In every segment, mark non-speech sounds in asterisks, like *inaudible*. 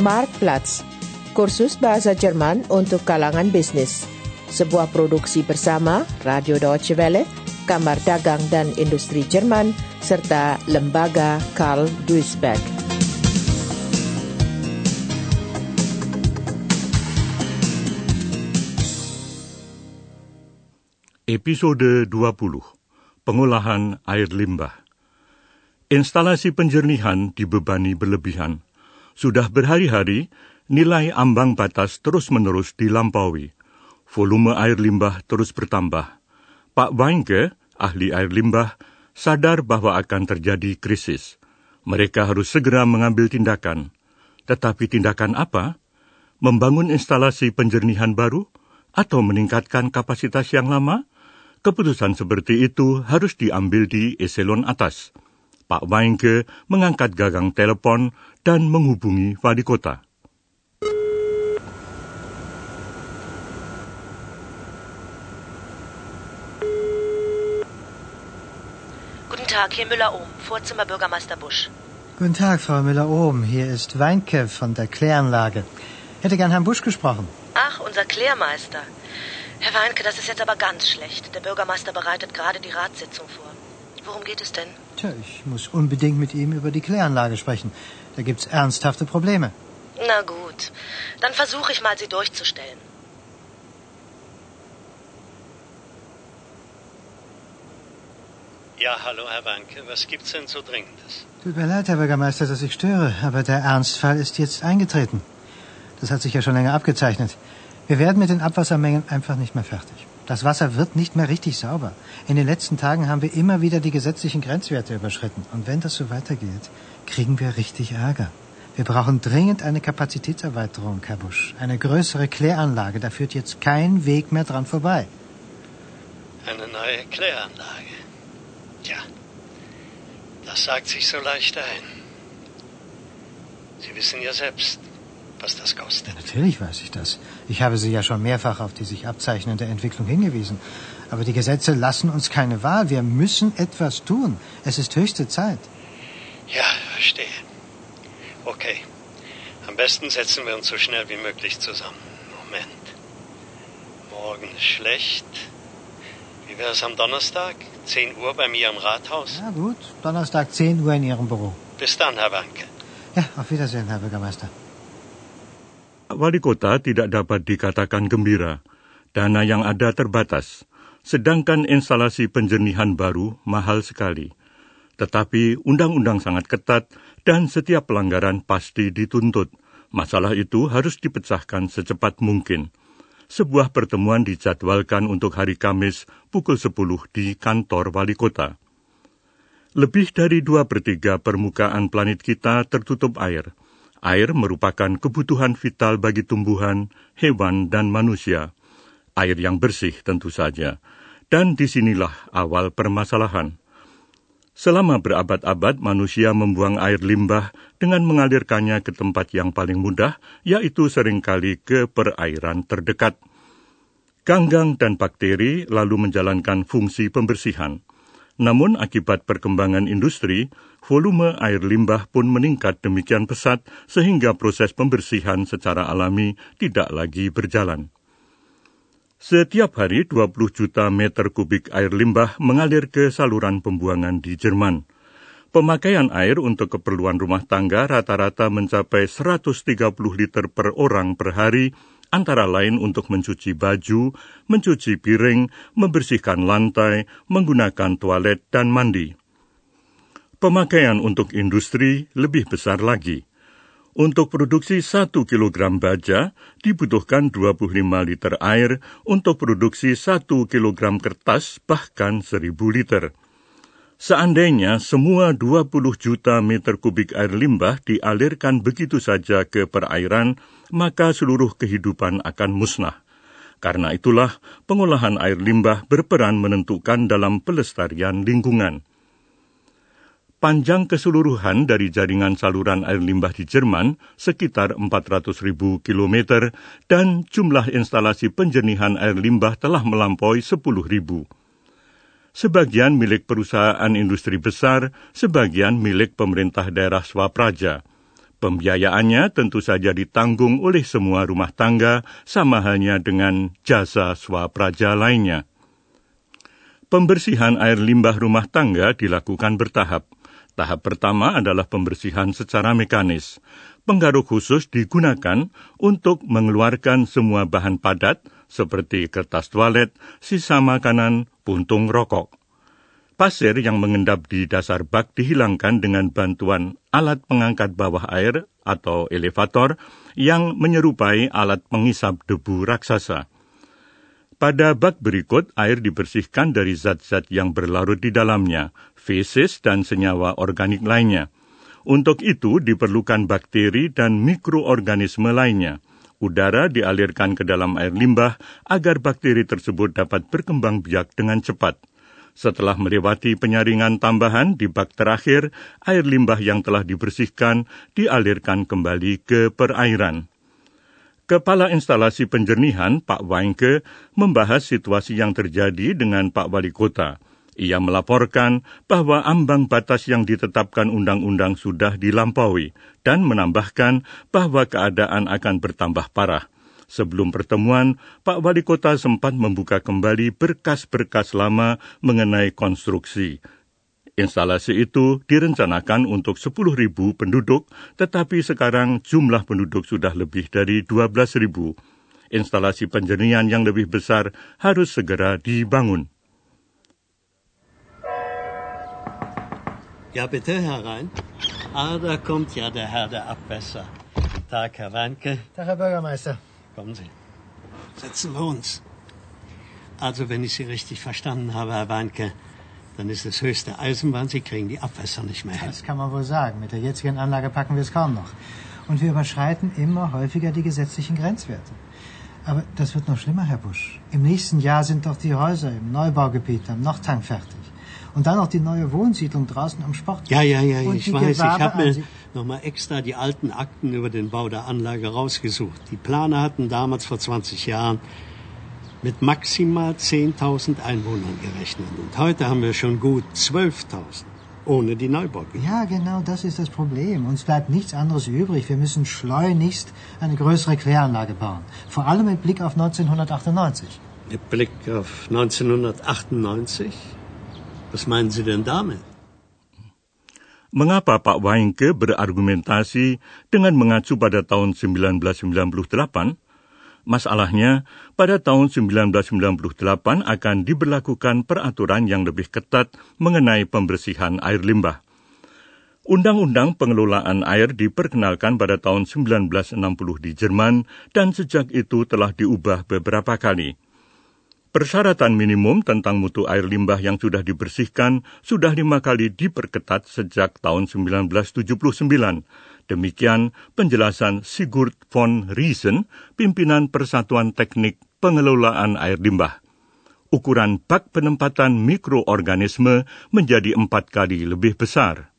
Marktplatz, kursus bahasa Jerman untuk kalangan bisnis. Sebuah produksi bersama Radio Deutsche Welle, Kamar Dagang dan Industri Jerman, serta Lembaga Karl Duisberg. Episode 20 Pengolahan Air Limbah Instalasi penjernihan dibebani berlebihan. Sudah berhari-hari, nilai ambang batas terus-menerus dilampaui. Volume air limbah terus bertambah. Pak Weinke, ahli air limbah, sadar bahwa akan terjadi krisis. Mereka harus segera mengambil tindakan. Tetapi tindakan apa? Membangun instalasi penjernihan baru? Atau meningkatkan kapasitas yang lama? Keputusan seperti itu harus diambil di eselon atas. Pak Weinke mengangkat gagang telepon dan menghubungi wali kota. Guten Tag, hier Müller-Ohm, Vorzimmer Bürgermeister Busch. Guten Tag, Frau Müller-Ohm. Hier ist Weinke von der Kläranlage. Hätte gern Herrn Busch gesprochen. Ach, unser Klärmeister. Herr Weinke, das ist jetzt aber ganz schlecht. Der Bürgermeister bereitet gerade die Ratssitzung vor. Worum geht es denn? Tja, ich muss unbedingt mit ihm über die Kläranlage sprechen. Da gibt's ernsthafte Probleme. Na gut, dann versuche ich mal, Sie durchzustellen. Ja, hallo Herr Wanke, was gibt's denn so Dringendes? Tut mir leid, Herr Bürgermeister, dass ich störe, aber der Ernstfall ist jetzt eingetreten. Das hat sich ja schon länger abgezeichnet. Wir werden mit den Abwassermengen einfach nicht mehr fertig. Das Wasser wird nicht mehr richtig sauber. In den letzten Tagen haben wir immer wieder die gesetzlichen Grenzwerte überschritten. Und wenn das so weitergeht, kriegen wir richtig Ärger. Wir brauchen dringend eine Kapazitätserweiterung, Herr Busch. Eine größere Kläranlage. Da führt jetzt kein Weg mehr dran vorbei. Eine neue Kläranlage. Tja, das sagt sich so leicht ein. Sie wissen ja selbst, was das kostet. Natürlich weiß ich das. Ich habe Sie ja schon mehrfach auf die sich abzeichnende Entwicklung hingewiesen. Aber die Gesetze lassen uns keine Wahl. Wir müssen etwas tun. Es ist höchste Zeit. Ja, verstehe. Okay. Am besten setzen wir uns so schnell wie möglich zusammen. Moment. Morgen ist schlecht. Wie wäre es am Donnerstag? 10 Uhr bei mir am Rathaus? Ja gut, Donnerstag 10 Uhr in Ihrem Büro. Bis dann, Herr Wanke. Ja, auf Wiedersehen, Herr Bürgermeister. Wali kota tidak dapat dikatakan gembira. Dana yang ada terbatas, sedangkan instalasi penjernihan baru mahal sekali. Tetapi undang-undang sangat ketat dan setiap pelanggaran pasti dituntut. Masalah itu harus dipecahkan secepat mungkin. Sebuah pertemuan dijadwalkan untuk hari Kamis pukul 10 di kantor wali kota. Lebih dari dua per tiga permukaan planet kita tertutup air. Air merupakan kebutuhan vital bagi tumbuhan, hewan, dan manusia. Air yang bersih tentu saja. Dan di sinilah awal permasalahan. Selama berabad-abad manusia membuang air limbah dengan mengalirkannya ke tempat yang paling mudah, yaitu sering kali ke perairan terdekat. Ganggang dan bakteri lalu menjalankan fungsi pembersihan. Namun akibat perkembangan industri, volume air limbah pun meningkat demikian pesat sehingga proses pembersihan secara alami tidak lagi berjalan. Setiap hari 20 juta meter kubik air limbah mengalir ke saluran pembuangan di Jerman. Pemakaian air untuk keperluan rumah tangga rata-rata mencapai 130 liter per orang per hari, antara lain untuk mencuci baju, mencuci piring, membersihkan lantai, menggunakan toilet, dan mandi. Pemakaian untuk industri lebih besar lagi. Untuk produksi 1 kg baja dibutuhkan 25 liter air, untuk produksi 1 kg kertas bahkan 1000 liter. Seandainya semua 20 juta meter kubik air limbah dialirkan begitu saja ke perairan, maka seluruh kehidupan akan musnah. Karena itulah pengolahan air limbah berperan menentukan dalam pelestarian lingkungan. Panjang keseluruhan dari jaringan saluran air limbah di Jerman sekitar 400 ribu kilometer dan jumlah instalasi penjernihan air limbah telah melampaui 10 ribu. Sebagian milik perusahaan industri besar, sebagian milik pemerintah daerah swapraja. Pembiayaannya tentu saja ditanggung oleh semua rumah tangga, sama halnya dengan jasa swapraja lainnya. Pembersihan air limbah rumah tangga dilakukan bertahap. Tahap pertama adalah pembersihan secara mekanis. Penggaruk khusus digunakan untuk mengeluarkan semua bahan padat seperti kertas toilet, sisa makanan, puntung rokok. Pasir yang mengendap di dasar bak dihilangkan dengan bantuan alat pengangkat bawah air atau elevator yang menyerupai alat pengisap debu raksasa. Pada bak berikut, air dibersihkan dari zat-zat yang berlarut di dalamnya, fesis dan senyawa organik lainnya. Untuk itu diperlukan bakteri dan mikroorganisme lainnya. Udara dialirkan ke dalam air limbah agar bakteri tersebut dapat berkembang biak dengan cepat. Setelah melewati penyaringan tambahan di bak terakhir, air limbah yang telah dibersihkan dialirkan kembali ke perairan. Kepala Instalasi Penjernihan, Pak Waingke, membahas situasi yang terjadi dengan Pak Wali Kota. Ia melaporkan bahwa ambang batas yang ditetapkan undang-undang sudah dilampaui dan menambahkan bahwa keadaan akan bertambah parah. Sebelum pertemuan, Pak Wali Kota sempat membuka kembali berkas-berkas lama mengenai konstruksi. Instalasi itu direncanakan untuk 10.000 penduduk, tetapi sekarang jumlah penduduk sudah lebih dari 12.000. Instalasi penjernihan yang lebih besar harus segera dibangun. Ja, bitte herein. Ah, da kommt ja der Herr der Abwässer. Tag, Herr Weinke. Tag, Herr Bürgermeister. Kommen Sie. Setzen wir uns. Also, wenn ich Sie richtig verstanden habe, Herr Weinke, dann ist es höchste Eisenbahn, Sie kriegen die Abwässer nicht mehr hin. Das kann man wohl sagen. Mit der jetzigen Anlage packen wir es kaum noch. Und wir überschreiten immer häufiger die gesetzlichen Grenzwerte. Aber das wird noch schlimmer, Herr Busch. Im nächsten Jahr sind doch die Häuser im Neubaugebiet am Nordhang fertig. Und dann noch die neue Wohnsiedlung draußen am Sport. Ja, ja, ja, Und ich weiß. Ich habe mir nochmal extra die alten Akten über den Bau der Anlage rausgesucht. Die Planer hatten damals vor 20 Jahren mit maximal 10.000 Einwohnern gerechnet. Und heute haben wir schon gut 12.000, ohne die Neubaugebiete. Ja, genau das ist das Problem. Uns bleibt nichts anderes übrig. Wir müssen schleunigst eine größere Kläranlage bauen. Vor allem mit Blick auf 1998. Mit Blick auf 1998? Was meinen Sie denn damit? Mengapa Pak Waingke berargumentasi dengan mengacu pada tahun 1998? Masalahnya, pada tahun 1998 akan diberlakukan peraturan yang lebih ketat mengenai pembersihan air limbah. Undang-undang pengelolaan air diperkenalkan pada tahun 1960 di Jerman dan sejak itu telah diubah beberapa kali. Persyaratan minimum tentang mutu air limbah yang sudah dibersihkan sudah lima kali diperketat sejak tahun 1979. Demikian penjelasan Sigurd von Riesen, pimpinan Persatuan Teknik Pengelolaan Air Limbah. Ukuran bak penempatan mikroorganisme menjadi empat kali lebih besar.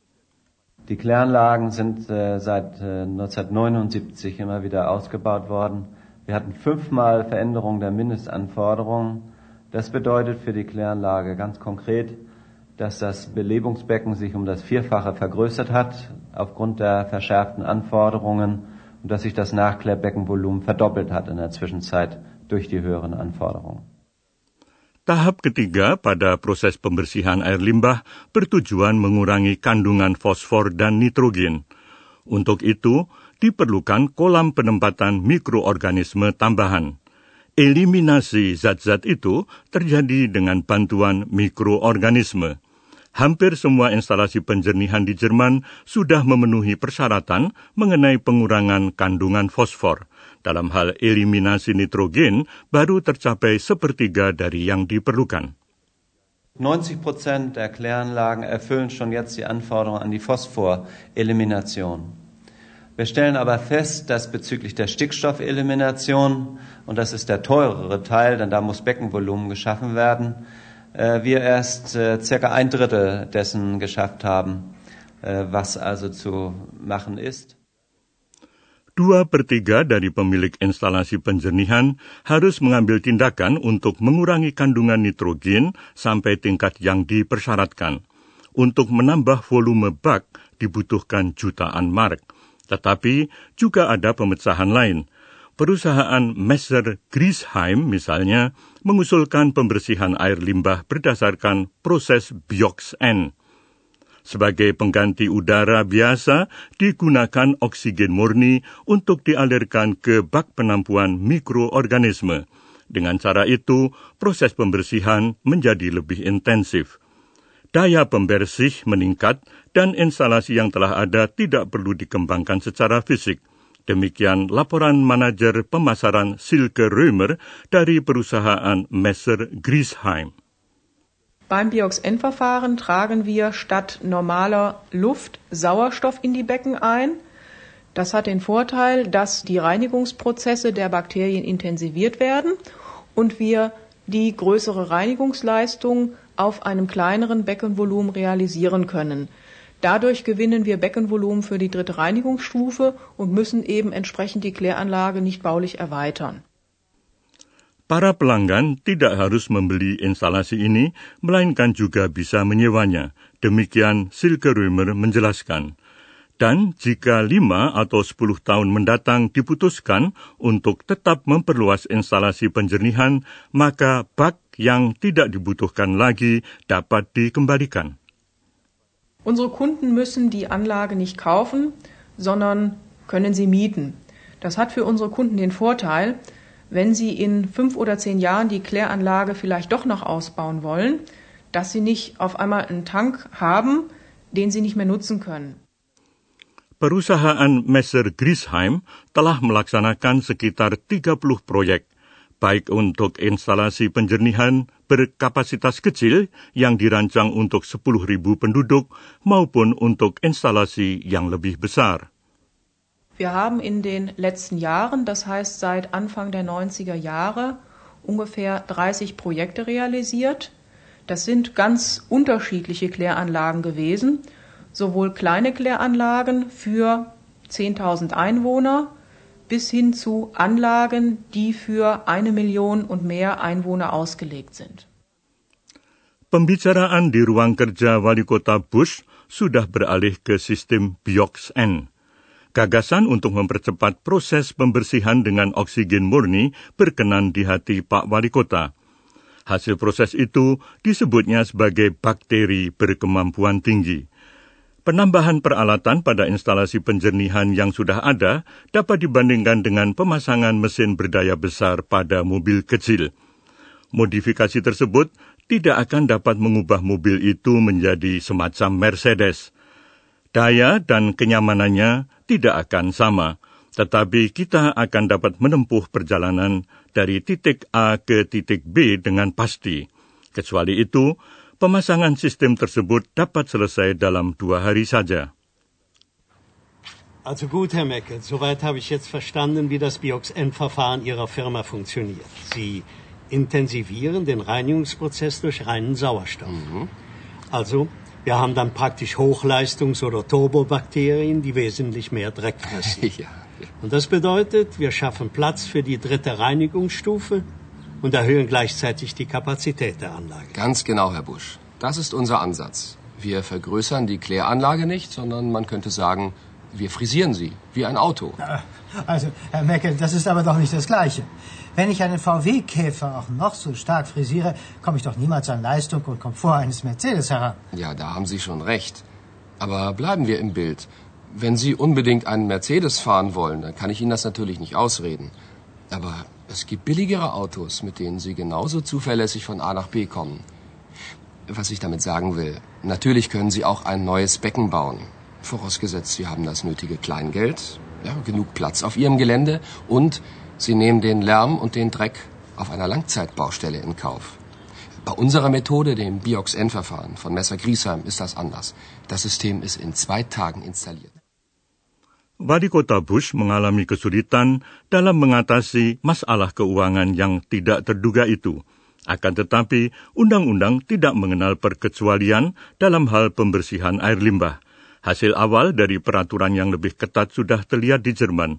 Die Kläranlagen sind äh, seit äh, 1979 immer wieder ausgebaut worden. Wir hatten fünfmal Veränderung der Mindestanforderungen. Das bedeutet für die Kläranlage ganz konkret, dass das Belebungsbecken sich um das Vierfache vergrößert hat aufgrund der verschärften Anforderungen und dass sich das Nachklärbeckenvolumen verdoppelt hat in der Zwischenzeit durch die höheren Anforderungen. Tahap ketiga pada proses pembersihan air limbah bertujuan mengurangi kandungan fosfor dan nitrogen. Untuk itu, diperlukan kolam penempatan mikroorganisme tambahan. Eliminasi zat-zat itu terjadi dengan bantuan mikroorganisme. Hampir semua instalasi penjernihan di Jerman sudah memenuhi persyaratan mengenai pengurangan kandungan fosfor. Dalam hal eliminasi nitrogen, baru tercapai sepertiga dari yang diperlukan. 90 Prozent der Kläranlagen erfüllen schon jetzt die Anforderungen an die Phosphorelimination. Wir stellen aber fest, dass bezüglich der Stickstoffelimination, und das ist der teurere Teil, denn da muss Beckenvolumen geschaffen werden, äh, wir erst äh, circa ein Drittel dessen geschafft haben, äh, was also zu machen ist. Dua per tiga dari pemilik instalasi penjernihan harus mengambil tindakan untuk mengurangi kandungan nitrogen sampai tingkat yang dipersyaratkan. Untuk menambah volume bak dibutuhkan jutaan mark. Tetapi juga ada pemecahan lain. Perusahaan Messer Griesheim misalnya mengusulkan pembersihan air limbah berdasarkan proses Biox-N. Sebagai pengganti udara biasa, digunakan oksigen murni untuk dialirkan ke bak penampuan mikroorganisme. Dengan cara itu, proses pembersihan menjadi lebih intensif. Daya pembersih meningkat dan instalasi yang telah ada tidak perlu dikembangkan secara fisik. Demikian laporan manajer pemasaran Silke Römer dari perusahaan Messer Griesheim. Beim Biox-N-Verfahren tragen wir statt normaler Luft Sauerstoff in die Becken ein. Das hat den Vorteil, dass die Reinigungsprozesse der Bakterien intensiviert werden und wir die größere Reinigungsleistung auf einem kleineren Beckenvolumen realisieren können. Dadurch gewinnen wir Beckenvolumen für die dritte Reinigungsstufe und müssen eben entsprechend die Kläranlage nicht baulich erweitern. Para pelanggan tidak harus membeli instalasi ini, melainkan juga bisa menyewanya. Demikian Silke Römer menjelaskan. Dan jika lima atau sepuluh tahun mendatang diputuskan untuk tetap memperluas instalasi penjernihan, maka bak yang tidak dibutuhkan lagi dapat dikembalikan. Unsere Kunden müssen die Anlage nicht kaufen, sondern können sie mieten. Das hat für unsere Kunden den Vorteil, wenn Sie in fünf oder zehn Jahren die Kläranlage vielleicht doch noch ausbauen wollen, dass Sie nicht auf einmal einen Tank haben, den Sie nicht mehr nutzen können. Perusahaan Messer Grisheim telah melaksanakan sekitar 30 proyek, baik untuk instalasi penjernihan berkapasitas kecil yang dirancang untuk 10.000 penduduk maupun untuk instalasi yang lebih besar. Wir haben in den letzten Jahren, das heißt seit Anfang der 90er Jahre, ungefähr 30 Projekte realisiert. Das sind ganz unterschiedliche Kläranlagen gewesen, sowohl kleine Kläranlagen für 10.000 Einwohner bis hin zu Anlagen, die für eine Million und mehr Einwohner ausgelegt sind. Pembicaraan di ruang kerja Wali Kota Bush sudah beralih ke sistem Biox-N. Gagasan untuk mempercepat proses pembersihan dengan oksigen murni berkenan di hati Pak Wali Kota. Hasil proses itu disebutnya sebagai bakteri berkemampuan tinggi. Penambahan peralatan pada instalasi penjernihan yang sudah ada dapat dibandingkan dengan pemasangan mesin berdaya besar pada mobil kecil. Modifikasi tersebut tidak akan dapat mengubah mobil itu menjadi semacam Mercedes. Daya dan kenyamanannya tidak akan sama, tetapi kita akan dapat menempuh perjalanan dari titik A ke titik B dengan pasti. Kecuali itu, pemasangan sistem tersebut dapat selesai dalam dua hari saja. Also gut, Herr Mecke, soweit habe ich jetzt verstanden, wie das Biox-N-Verfahren Ihrer Firma funktioniert. Sie intensivieren den Reinigungsprozess durch reinen Sauerstoff. Mhm. Also wir haben dann praktisch Hochleistungs- oder Turbobakterien, die wesentlich mehr Dreck fressen. *laughs* ja. Und das bedeutet, wir schaffen Platz für die dritte Reinigungsstufe und erhöhen gleichzeitig die Kapazität der Anlage. Ganz genau, Herr Busch. Das ist unser Ansatz. Wir vergrößern die Kläranlage nicht, sondern man könnte sagen, wir frisieren sie, wie ein Auto. Also, Herr Meckel, das ist aber doch nicht das Gleiche. Wenn ich einen VW-Käfer auch noch so stark frisiere, komme ich doch niemals an Leistung und Komfort eines Mercedes heran. Ja, da haben Sie schon recht. Aber bleiben wir im Bild. Wenn Sie unbedingt einen Mercedes fahren wollen, dann kann ich Ihnen das natürlich nicht ausreden. Aber es gibt billigere Autos, mit denen Sie genauso zuverlässig von A nach B kommen. Was ich damit sagen will, natürlich können Sie auch ein neues Becken bauen. Vorausgesetzt, Sie haben das nötige Kleingeld, ja, genug Platz auf Ihrem Gelände und Sie nehmen den Lärm und den Dreck auf einer Langzeitbaustelle in Kauf. Bei unserer Methode, dem Biox-N-Verfahren von Messer Griesheim, ist das anders. Das System ist in zwei Tagen installiert. Wali Kota Bush mengalami kesulitan dalam mengatasi masalah keuangan yang tidak terduga itu. Akan tetapi, undang-undang tidak mengenal perkecualian dalam hal pembersihan air limbah. Hasil awal dari peraturan yang lebih ketat sudah terlihat di Jerman.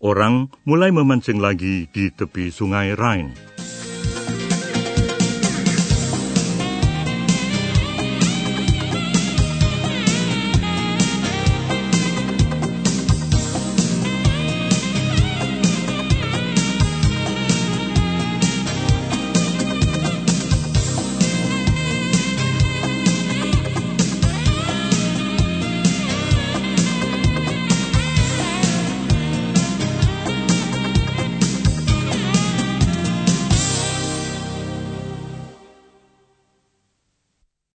orang mulai memancing lagi di tepi sungai Rhine.